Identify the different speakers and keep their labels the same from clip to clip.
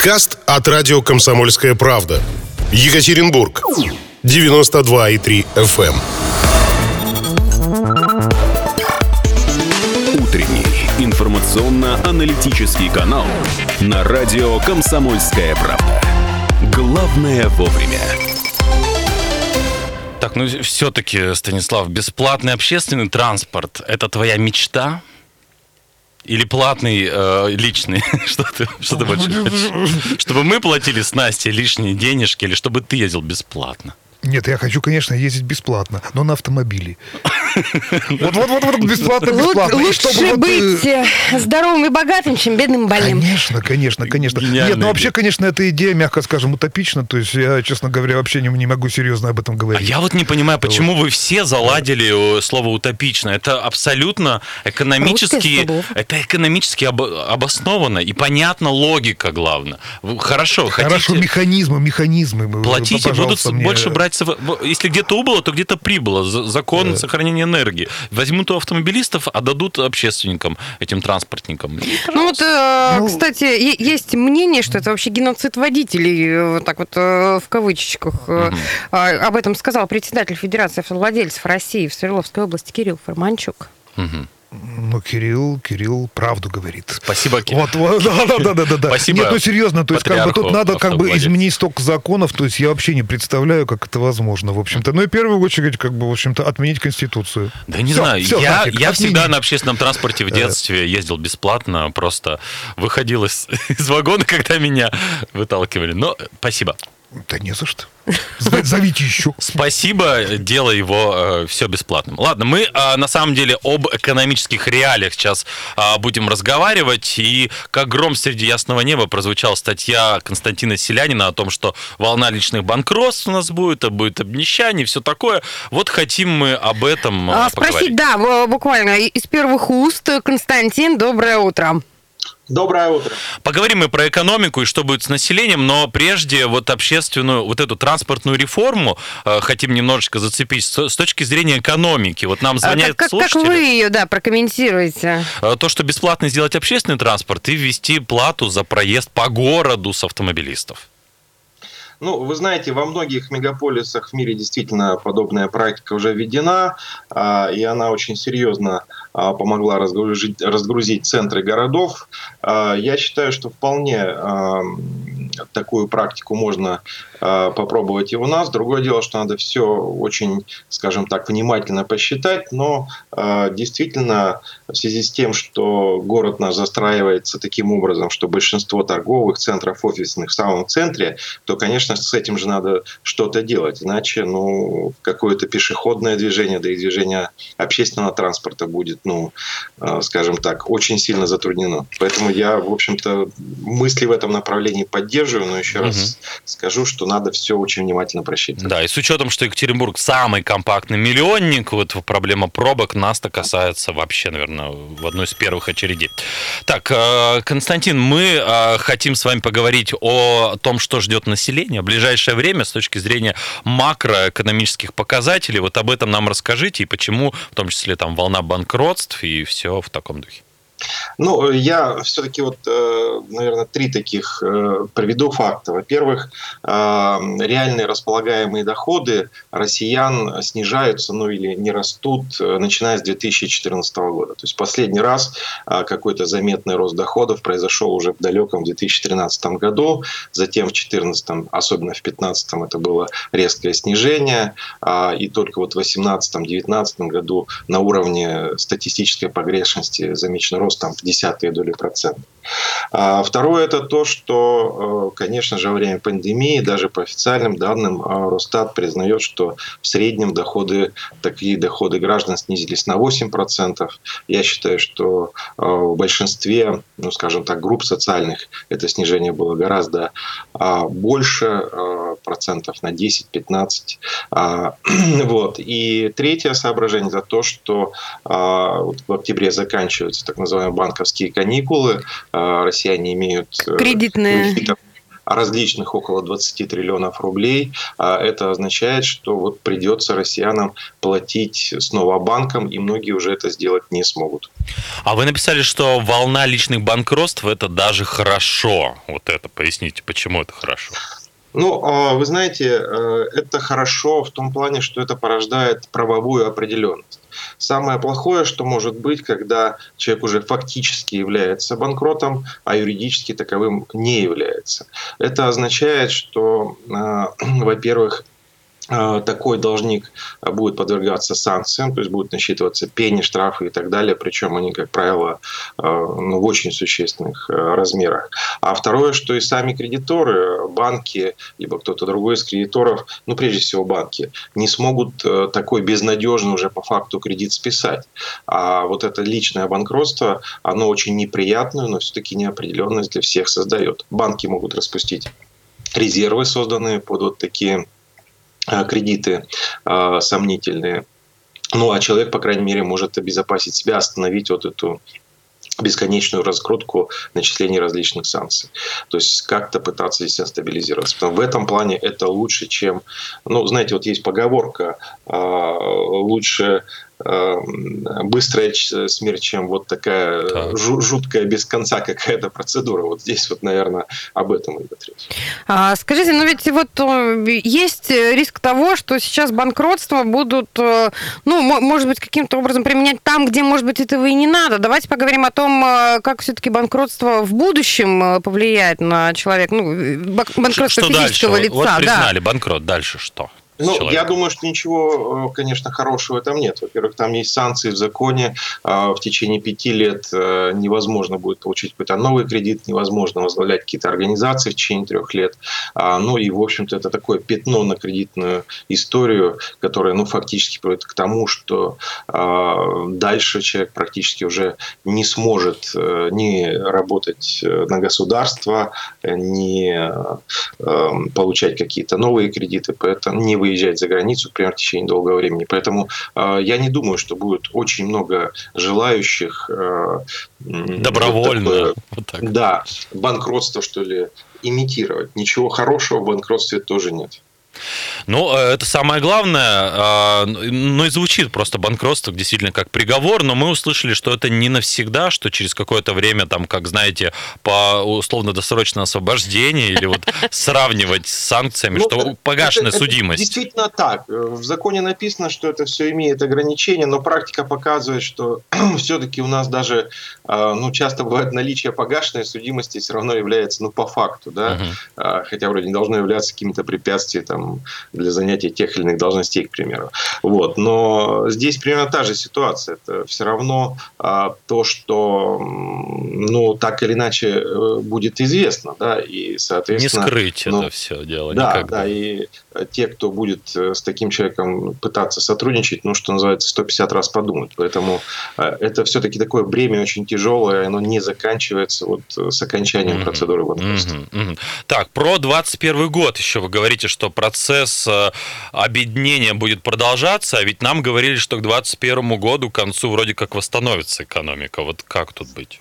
Speaker 1: Подкаст от радио «Комсомольская правда». Екатеринбург. 92,3 FM.
Speaker 2: Эм. Утренний информационно-аналитический канал на радио «Комсомольская правда». Главное вовремя.
Speaker 3: Так, ну все-таки, Станислав, бесплатный общественный транспорт – это твоя мечта? Или платный э, личный? что ты, что ты больше хочешь? Чтобы мы платили с Настей лишние денежки или чтобы ты ездил бесплатно?
Speaker 4: Нет, я хочу, конечно, ездить бесплатно, но на автомобиле. Вот, вот, вот, вот бесплатно, бесплатно.
Speaker 5: Лучше быть э, здоровым и богатым, чем бедным и больным.
Speaker 4: Конечно, конечно, конечно. Нет, ну вообще, конечно, эта идея, мягко скажем, утопична. То есть я, честно говоря, вообще не, не могу серьезно об этом говорить.
Speaker 3: А я вот не понимаю, почему вы все заладили э, слово утопично. Это абсолютно экономически, это экономически об, обосновано и понятна логика, главное. Хорошо,
Speaker 4: Хорошо, хотите... механизмы, механизмы.
Speaker 3: Платите, будут мне... больше брать. Если где-то убыло, то где-то прибыло. Закон сохранения сохранения энергии. Возьмут у автомобилистов, а дадут общественникам, этим транспортникам.
Speaker 5: Ну вот, э, ну, кстати, есть мнение, что это вообще геноцид водителей, э, вот так вот э, в кавычечках. Угу. Об этом сказал председатель Федерации автовладельцев России в Свердловской области Кирилл Форманчук.
Speaker 4: Угу. Ну, Кирилл, Кирилл правду говорит.
Speaker 3: Спасибо, Кирилл.
Speaker 4: Вот, вот, да, да, да, да, да.
Speaker 3: Спасибо.
Speaker 4: Нет, ну серьезно, то есть как бы тут надо как бы изменить столько законов, то есть я вообще не представляю, как это возможно, в общем-то. Ну и в первую очередь, как бы, в общем-то, отменить Конституцию.
Speaker 3: Да не все, знаю, все, я, нафиг, я всегда на общественном транспорте в детстве ездил бесплатно, просто выходил из, из вагона, когда меня выталкивали. Но спасибо.
Speaker 4: Да не за что. Зовите еще.
Speaker 3: Спасибо, делай его э, все бесплатным. Ладно, мы э, на самом деле об экономических реалиях сейчас э, будем разговаривать. И как гром среди ясного неба прозвучала статья Константина Селянина о том, что волна личных банкротств у нас будет, а будет обнищание, все такое. Вот хотим мы об этом э, а,
Speaker 5: Спросить, да, буквально из первых уст. Константин, доброе утро.
Speaker 6: Доброе утро.
Speaker 3: Поговорим мы про экономику и что будет с населением, но прежде вот общественную, вот эту транспортную реформу э, хотим немножечко зацепить с, с точки зрения экономики. Вот нам звонят
Speaker 5: а как,
Speaker 3: слушатели.
Speaker 5: Как вы ее, да, прокомментируете?
Speaker 3: Э, то, что бесплатно сделать общественный транспорт и ввести плату за проезд по городу с автомобилистов.
Speaker 6: Ну, вы знаете, во многих мегаполисах в мире действительно подобная практика уже введена, а, и она очень серьезно а, помогла разгрузить, разгрузить центры городов. А, я считаю, что вполне такую практику можно попробовать и у нас. Другое дело, что надо все очень, скажем так, внимательно посчитать, но действительно в связи с тем, что город наш застраивается таким образом, что большинство торговых центров офисных в самом центре, то, конечно, с этим же надо что-то делать. Иначе ну, какое-то пешеходное движение, да и движение общественного транспорта будет, ну, э, скажем так, очень сильно затруднено. Поэтому я, в общем-то, мысли в этом направлении поддерживаю поддерживаю, но еще угу. раз скажу, что надо все очень внимательно просчитывать.
Speaker 3: Да, и с учетом, что Екатеринбург самый компактный миллионник, вот проблема пробок нас-то касается вообще, наверное, в одной из первых очередей. Так, э, Константин, мы э, хотим с вами поговорить о том, что ждет население в ближайшее время с точки зрения макроэкономических показателей. Вот об этом нам расскажите и почему, в том числе там волна банкротств и все в таком духе.
Speaker 6: Ну, я все-таки вот, э, наверное, три таких э, приведу факта. Во-первых, э, реальные располагаемые доходы россиян снижаются, ну или не растут, начиная с 2014 года. То есть последний раз какой-то заметный рост доходов произошел уже в далеком 2013 году, затем в 2014, особенно в 2015 это было резкое снижение, а, и только вот в 2018-2019 году на уровне статистической погрешности замечен рост там в десятые доли процента. А второе это то, что, э, конечно же, во время пандемии, даже по официальным данным, э, Росстат признает, что в среднем доходы, такие доходы граждан снизились на 8%. Я считаю, что э, в большинстве, ну, скажем так, групп социальных это снижение было гораздо больше, процентов на 10-15. А, вот. И третье соображение это то, что в октябре заканчиваются так называемые банковские каникулы, а, россияне имеют
Speaker 5: э, кредитные
Speaker 6: различных около 20 триллионов рублей. А это означает, что вот придется россиянам платить снова банкам, и многие уже это сделать не смогут.
Speaker 3: А вы написали, что волна личных банкротств – это даже хорошо. Вот это поясните, почему это хорошо?
Speaker 6: Ну, а, вы знаете, э, это хорошо в том плане, что это порождает правовую определенность. Самое плохое, что может быть, когда человек уже фактически является банкротом, а юридически таковым не является. Это означает, что, э, во-первых, Э, такой должник будет подвергаться санкциям, то есть будут насчитываться пени, штрафы и так далее, причем они, как правило, ну, в очень существенных размерах. А второе, что и сами кредиторы, банки, либо кто-то другой из кредиторов, ну, прежде всего банки, не смогут такой безнадежный уже по факту кредит списать. А вот это личное банкротство, оно очень неприятное, но все-таки неопределенность для всех создает. Банки могут распустить резервы, созданные под вот такие Э, кредиты э, сомнительные. Ну, а человек, по крайней мере, может обезопасить себя, остановить вот эту бесконечную раскрутку начислений различных санкций. То есть как-то пытаться здесь стабилизироваться. Потому в этом плане это лучше, чем... Ну, знаете, вот есть поговорка, э, лучше быстрая смерть, чем вот такая так. жуткая без конца какая-то процедура. Вот здесь вот, наверное, об этом идет речь.
Speaker 5: А, скажите, ну ведь вот э, есть риск того, что сейчас банкротство будут, э, ну, может быть, каким-то образом применять там, где, может быть, этого и не надо. Давайте поговорим о том, э, как все-таки банкротство в будущем повлияет на человека, ну, банкротство что физического
Speaker 3: дальше?
Speaker 5: лица.
Speaker 3: Вот признали да. банкрот, дальше что?
Speaker 6: Ну, человека? я думаю, что ничего, э, конечно, хорошего там нет. Во-первых, там есть санкции в законе. А, в течение пяти лет э, невозможно будет получить какой-то новый кредит, невозможно возглавлять какие-то организации в течение трех лет. А, ну и, в общем-то, это такое пятно на кредитную историю, которая, ну, фактически приводит к тому, что а, дальше человек практически уже не сможет э, ни работать на государство, ни получать какие-то новые кредиты, поэтому не вы выезжать за границу, например, в течение долгого времени. Поэтому э, я не думаю, что будет очень много желающих... Э,
Speaker 3: Добровольно. Такое,
Speaker 6: вот так. Да, банкротство, что ли, имитировать. Ничего хорошего в банкротстве тоже нет.
Speaker 3: Ну, э, это самое главное. А, ну и звучит просто банкротство действительно как приговор, но мы услышали, что это не навсегда, что через какое-то время, там, как знаете, по условно-досрочное освобождение или вот сравнивать с санкциями, ну, что погашенная судимость.
Speaker 6: Действительно так. В законе написано, что это все имеет ограничения, но практика показывает, что все-таки у нас даже, а, ну, часто бывает наличие погашенной судимости все равно является, ну, по факту, да, угу. хотя вроде не должно являться какими-то препятствиями там там, для занятия тех или иных должностей, к примеру. Вот. Но здесь примерно та же ситуация. Это все равно а, то, что ну, так или иначе э, будет известно. Да, и, соответственно,
Speaker 3: Не скрыть ну, это все дело
Speaker 6: да, никогда. Да, и те, кто будет э, с таким человеком пытаться сотрудничать, ну, что называется, 150 раз подумать. Поэтому э, это все-таки такое бремя очень тяжелое, оно не заканчивается вот с окончанием mm-hmm. процедуры банкротства. Mm-hmm. Mm-hmm.
Speaker 3: Так, про 21 год еще вы говорите, что процесс э, объединения будет продолжаться, а ведь нам говорили, что к 2021 году, к концу, вроде как восстановится экономика. Вот как тут быть?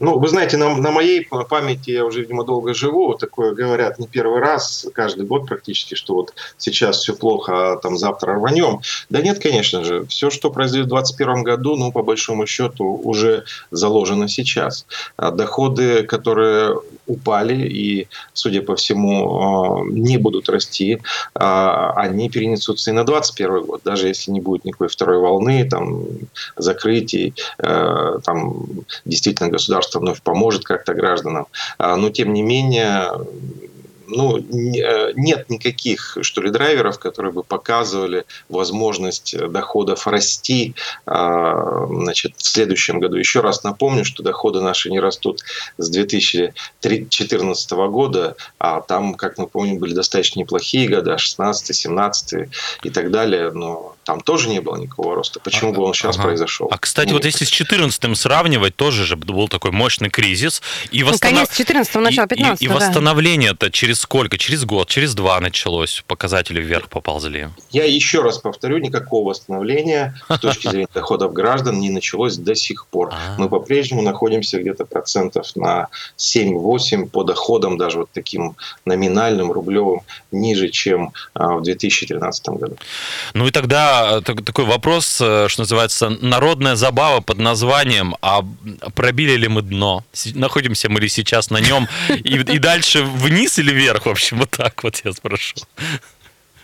Speaker 6: Ну, вы знаете, на, на моей памяти я уже, видимо, долго живу. Такое говорят не первый раз, каждый год практически, что вот сейчас все плохо, а там завтра рванем. Да нет, конечно же. Все, что произойдет в 2021 году, ну, по большому счету, уже заложено сейчас. А доходы, которые упали и, судя по всему, а, не будут расти, а, они перенесутся и на 2021 год, даже если не будет никакой второй волны, там, закрытий, э, там, действительно государство вновь поможет как-то гражданам. А, но, тем не менее, ну, э, нет никаких, что ли, драйверов, которые бы показывали возможность доходов расти а, значит, в следующем году. Еще раз напомню, что доходы наши не растут с 2014 года, а там, как мы помним, были достаточно неплохие года, 16 17 и так далее, но там тоже не было никакого роста. Почему а, бы он сейчас ага. произошел?
Speaker 3: А, кстати, Нет. вот если с 14 сравнивать, тоже же был такой мощный кризис.
Speaker 5: И восстанов... Ну, конец 14 начало 15
Speaker 3: И, и, и восстановление-то через сколько? Через год, через два началось, показатели вверх поползли?
Speaker 6: Я еще раз повторю, никакого восстановления с точки зрения доходов граждан не началось до сих пор. А. Мы по-прежнему находимся где-то процентов на 7-8 по доходам, даже вот таким номинальным, рублевым, ниже, чем а, в 2013 году.
Speaker 3: Ну и тогда э, такой вопрос, э, что называется, народная забава под названием «А пробили ли мы дно?» Находимся мы ли сейчас на нем? И, и дальше вниз или вверх? В общем, вот так вот я спрошу.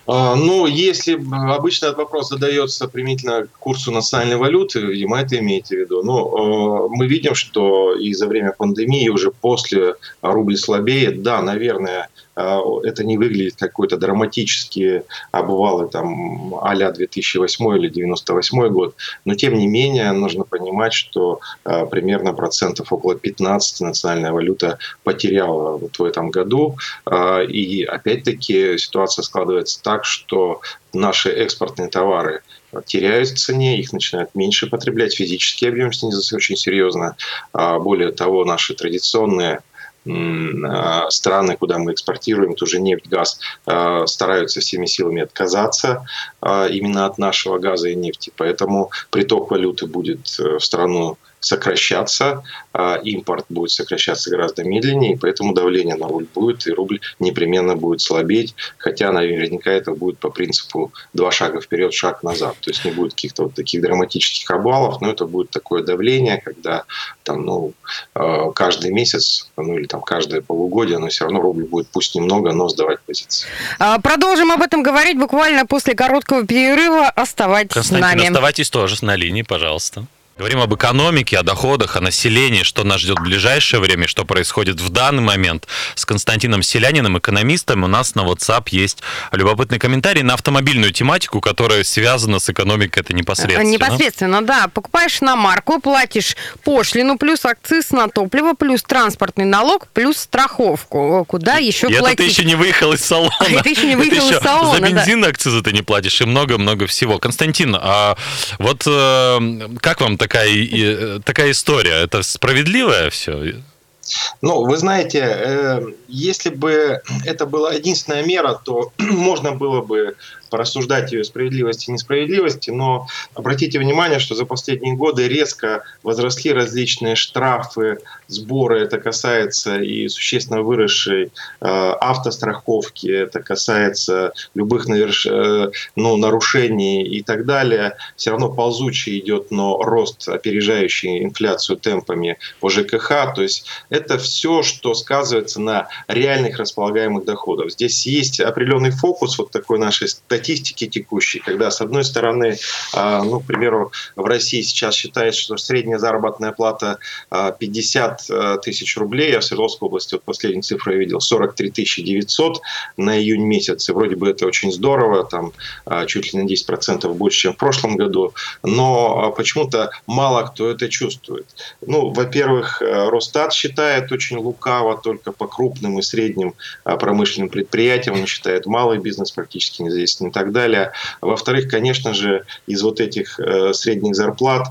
Speaker 6: А, ну, если обычно этот вопрос задается примительно к курсу национальной валюты, видимо, это имеете в виду. Но мы видим, что и за время пандемии, уже после рубль слабеет. Да, наверное, а, это не выглядит какой-то драматический обвалы там а-ля 2008 или 98 год, но тем не менее нужно понимать, что а, примерно процентов около 15 национальная валюта потеряла вот в этом году, а, и опять-таки ситуация складывается так, что наши экспортные товары теряют в цене, их начинают меньше потреблять, физический объем снизился очень серьезно. Более того, наши традиционные а, страны, куда мы экспортируем ту же нефть, газ, а, стараются всеми силами отказаться а, именно от нашего газа и нефти. Поэтому приток валюты будет э, в страну сокращаться, а импорт будет сокращаться гораздо медленнее, и поэтому давление на рубль будет, и рубль непременно будет слабеть, хотя наверняка это будет по принципу два шага вперед, шаг назад. То есть не будет каких-то вот таких драматических обвалов, но это будет такое давление, когда там, ну, а, каждый месяц, ну или там каждое полугодие, но все равно рубль будет пусть немного, но сдавать позиции.
Speaker 5: А, продолжим об этом говорить буквально после короткого перерыва. Оставайтесь
Speaker 3: Константин,
Speaker 5: с нами.
Speaker 3: оставайтесь тоже на линии, пожалуйста. Говорим об экономике, о доходах, о населении, что нас ждет в ближайшее время, что происходит в данный момент. С Константином Селяниным, экономистом, у нас на WhatsApp есть любопытный комментарий на автомобильную тематику, которая связана с экономикой это непосредственно.
Speaker 5: Непосредственно, да. Покупаешь на марку, платишь пошлину, плюс акциз на топливо, плюс транспортный налог, плюс страховку. Куда еще
Speaker 3: и
Speaker 5: платить?
Speaker 3: это ты еще не выехал из салона.
Speaker 5: Это ты еще не выехал из салона,
Speaker 3: За бензин да. акцизы ты не платишь и много-много всего. Константин, а вот э, как вам такая, такая история. Это справедливое все?
Speaker 6: Ну, вы знаете, э, если бы это была единственная мера, то можно было бы порассуждать ее справедливости и несправедливости, но обратите внимание, что за последние годы резко возросли различные штрафы, сборы, это касается и существенно выросшей э, автостраховки, это касается любых наверш... э, ну, нарушений и так далее. Все равно ползучий идет, но рост, опережающий инфляцию темпами по ЖКХ. То есть это все, что сказывается на реальных располагаемых доходах. Здесь есть определенный фокус вот такой нашей статистики текущей, когда с одной стороны, э, ну, к примеру, в России сейчас считается, что средняя заработная плата 50 50 э, тысяч рублей, а в Свердловской области, вот последнюю цифру я видел, 43 900 на июнь месяц, и вроде бы это очень здорово, там э, чуть ли на 10% больше, чем в прошлом году, но э, почему-то мало кто это чувствует. Ну, во-первых, Росстат считает очень лукаво только по крупным и средним промышленным предприятиям, он считает малый бизнес практически и так далее. Во-вторых, конечно же, из вот этих средних зарплат,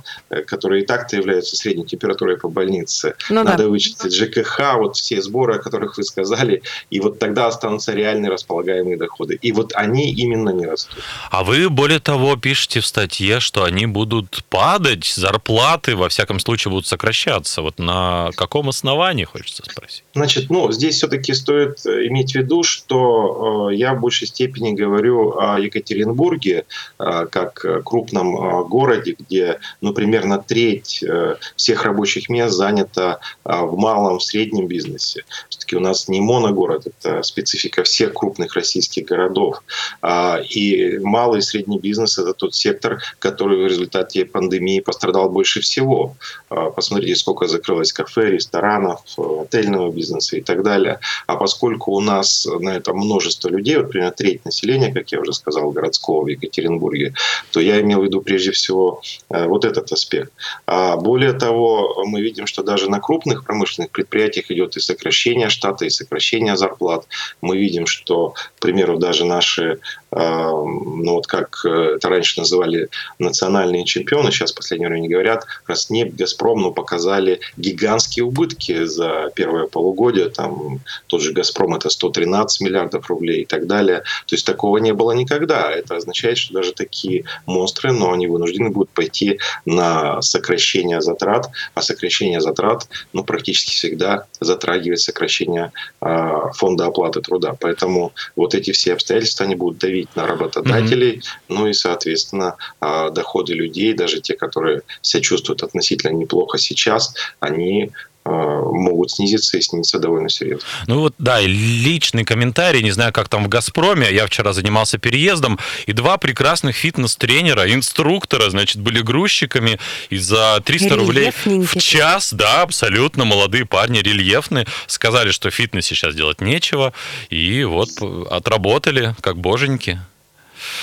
Speaker 6: которые и так-то являются средней температурой по больнице, ну, Надо да. вычислить ЖКХ, вот все сборы, о которых вы сказали, и вот тогда останутся реальные располагаемые доходы. И вот они именно не растут.
Speaker 3: А вы, более того, пишете в статье, что они будут падать, зарплаты, во всяком случае, будут сокращаться. Вот на каком основании, хочется спросить?
Speaker 6: Значит, ну, здесь все-таки стоит э, иметь в виду, что э, я в большей степени говорю о Екатеринбурге, э, как крупном э, городе, где, ну, примерно треть э, всех рабочих мест занята в малом, в среднем бизнесе. Все-таки у нас не моногород, это специфика всех крупных российских городов. А, и малый и средний бизнес – это тот сектор, который в результате пандемии пострадал больше всего. А, посмотрите, сколько закрылось кафе, ресторанов, отельного бизнеса и так далее. А поскольку у нас на это множество людей, вот примерно треть населения, как я уже сказал, городского в Екатеринбурге, то я имел в виду прежде всего э, вот этот аспект. А более того, мы видим, что даже на крупных промышленных предприятиях идет и сокращение штата, и сокращение зарплат. Мы видим, что, к примеру, даже наши ну вот как э, это раньше называли национальные чемпионы, сейчас в последнее время не говорят, Роснефть, Газпром, ну, показали гигантские убытки за первое полугодие, там тот же Газпром это 113 миллиардов рублей и так далее. То есть такого не было никогда. Это означает, что даже такие монстры, но они вынуждены будут пойти на сокращение затрат, а сокращение затрат, ну, практически всегда затрагивает сокращение э, фонда оплаты труда. Поэтому вот эти все обстоятельства, они будут давить на работодателей, mm-hmm. ну и, соответственно, а, доходы людей, даже те, которые себя чувствуют относительно неплохо сейчас, они могут снизиться и снизиться довольно серьезно.
Speaker 3: Ну вот, да, личный комментарий, не знаю, как там в «Газпроме», я вчера занимался переездом, и два прекрасных фитнес-тренера, инструктора, значит, были грузчиками, и за 300 рублей в час, да, абсолютно молодые парни, рельефные, сказали, что в фитнесе сейчас делать нечего, и вот отработали, как боженьки.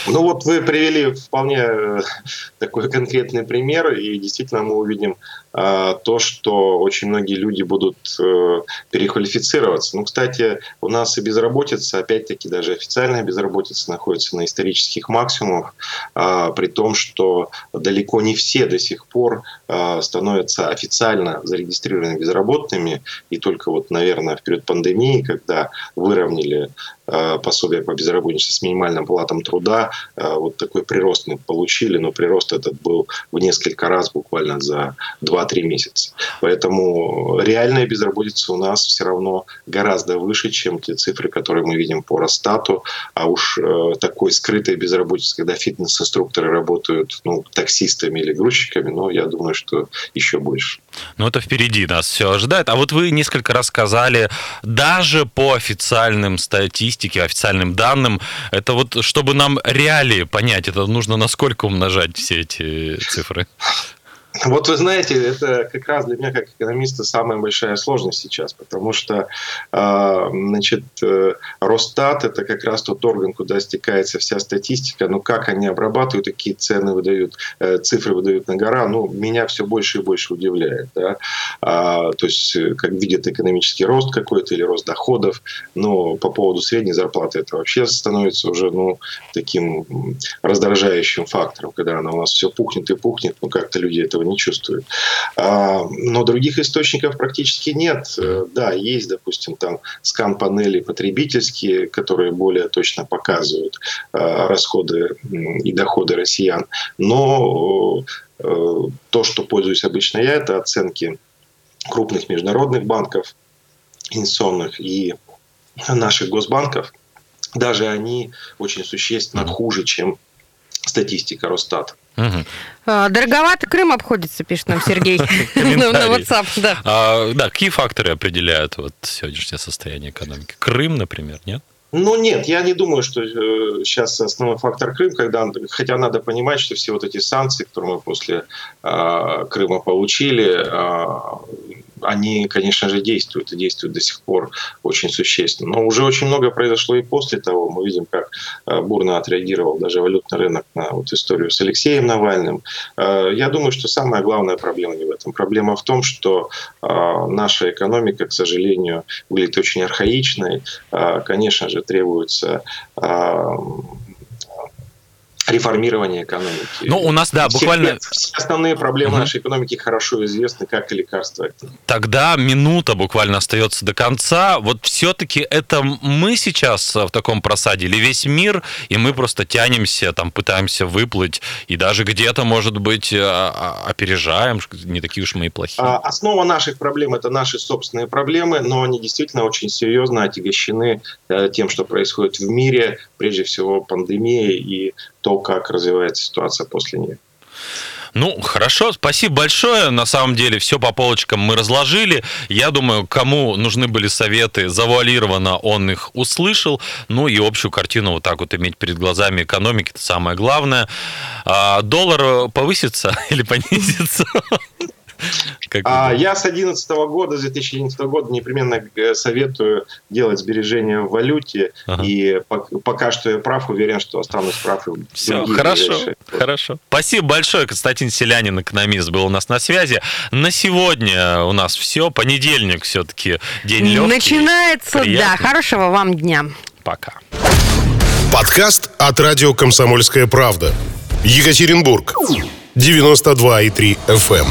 Speaker 6: Ну вот вы привели вполне э, такой конкретный пример, и действительно мы увидим то, что очень многие люди будут э, переквалифицироваться. Ну, кстати, у нас и безработица, опять-таки, даже официальная безработица находится на исторических максимумах, а, при том, что далеко не все до сих пор а, становятся официально зарегистрированными безработными, и только вот, наверное, в период пандемии, когда выровняли пособие по безработице с минимальным платом труда, вот такой прирост мы получили, но прирост этот был в несколько раз буквально за два 2-3 месяца. Поэтому реальная безработица у нас все равно гораздо выше, чем те цифры, которые мы видим по Росстату. А уж э, такой скрытой безработицы, когда фитнес-инструкторы работают ну, таксистами или грузчиками, ну, я думаю, что еще больше.
Speaker 3: Ну, это впереди нас все ожидает. А вот вы несколько раз сказали, даже по официальным статистике, официальным данным, это вот, чтобы нам реалии понять, это нужно насколько умножать все эти цифры?
Speaker 6: Вот вы знаете, это как раз для меня как экономиста самая большая сложность сейчас, потому что а, значит, э, Росстат – это как раз тот орган, куда стекается вся статистика, но как они обрабатывают, такие цены выдают, э, цифры выдают на гора, ну, меня все больше и больше удивляет. Да? А, то есть, э, как видят экономический рост какой-то или рост доходов, но по поводу средней зарплаты это вообще становится уже ну, таким раздражающим фактором, когда она у нас все пухнет и пухнет, но как-то люди этого этого не чувствуют. А, но других источников практически нет. Э, да, есть, допустим, там скан-панели потребительские, которые более точно показывают э, расходы и доходы россиян. Но э, то, что пользуюсь обычно я, это оценки крупных международных банков, инвестиционных и наших госбанков. Даже они очень существенно хуже, чем статистика Росстата.
Speaker 5: Угу. Дороговато Крым обходится, пишет нам Сергей на WhatsApp.
Speaker 3: Да. А, да, какие факторы определяют вот сегодняшнее состояние экономики? Крым, например, нет?
Speaker 6: Ну нет, я не думаю, что э, сейчас основной фактор Крым, когда, хотя надо понимать, что все вот эти санкции, которые мы после э, Крыма получили, э, они, конечно же, действуют и действуют до сих пор очень существенно. Но уже очень много произошло и после того. Мы видим, как э, бурно отреагировал даже валютный рынок на вот историю с Алексеем Навальным. Э, я думаю, что самая главная проблема не в этом. Проблема в том, что э, наша экономика, к сожалению, выглядит очень архаичной. Конечно же, требуется реформирования экономики.
Speaker 3: Ну, у нас, да, буквально...
Speaker 6: Все основные проблемы угу. нашей экономики хорошо известны, как и лекарства.
Speaker 3: Тогда минута буквально остается до конца. Вот все-таки это мы сейчас в таком просаде или весь мир, и мы просто тянемся, там, пытаемся выплыть, и даже где-то, может быть, а, а, опережаем, не такие уж мы и плохие.
Speaker 6: А, основа наших проблем – это наши собственные проблемы, но они действительно очень серьезно отягощены э, тем, что происходит в мире, прежде всего пандемией и то, как развивается ситуация после нее.
Speaker 3: Ну, хорошо, спасибо большое. На самом деле все по полочкам мы разложили. Я думаю, кому нужны были советы, завуалированно он их услышал. Ну и общую картину вот так вот иметь перед глазами экономики, это самое главное. А доллар повысится или понизится?
Speaker 6: А я с 2011 года, с 2011 года непременно э, советую делать сбережения в валюте. Ага. И пока что я прав, уверен, что останусь прав.
Speaker 3: Все, хорошо, хорошо. Спасибо большое, Константин Селянин, экономист, был у нас на связи. На сегодня у нас все. Понедельник все-таки день легкий.
Speaker 5: Начинается, приятный. да. Хорошего вам дня.
Speaker 3: Пока.
Speaker 1: Подкаст от радио «Комсомольская правда». Екатеринбург. 92,3 FM.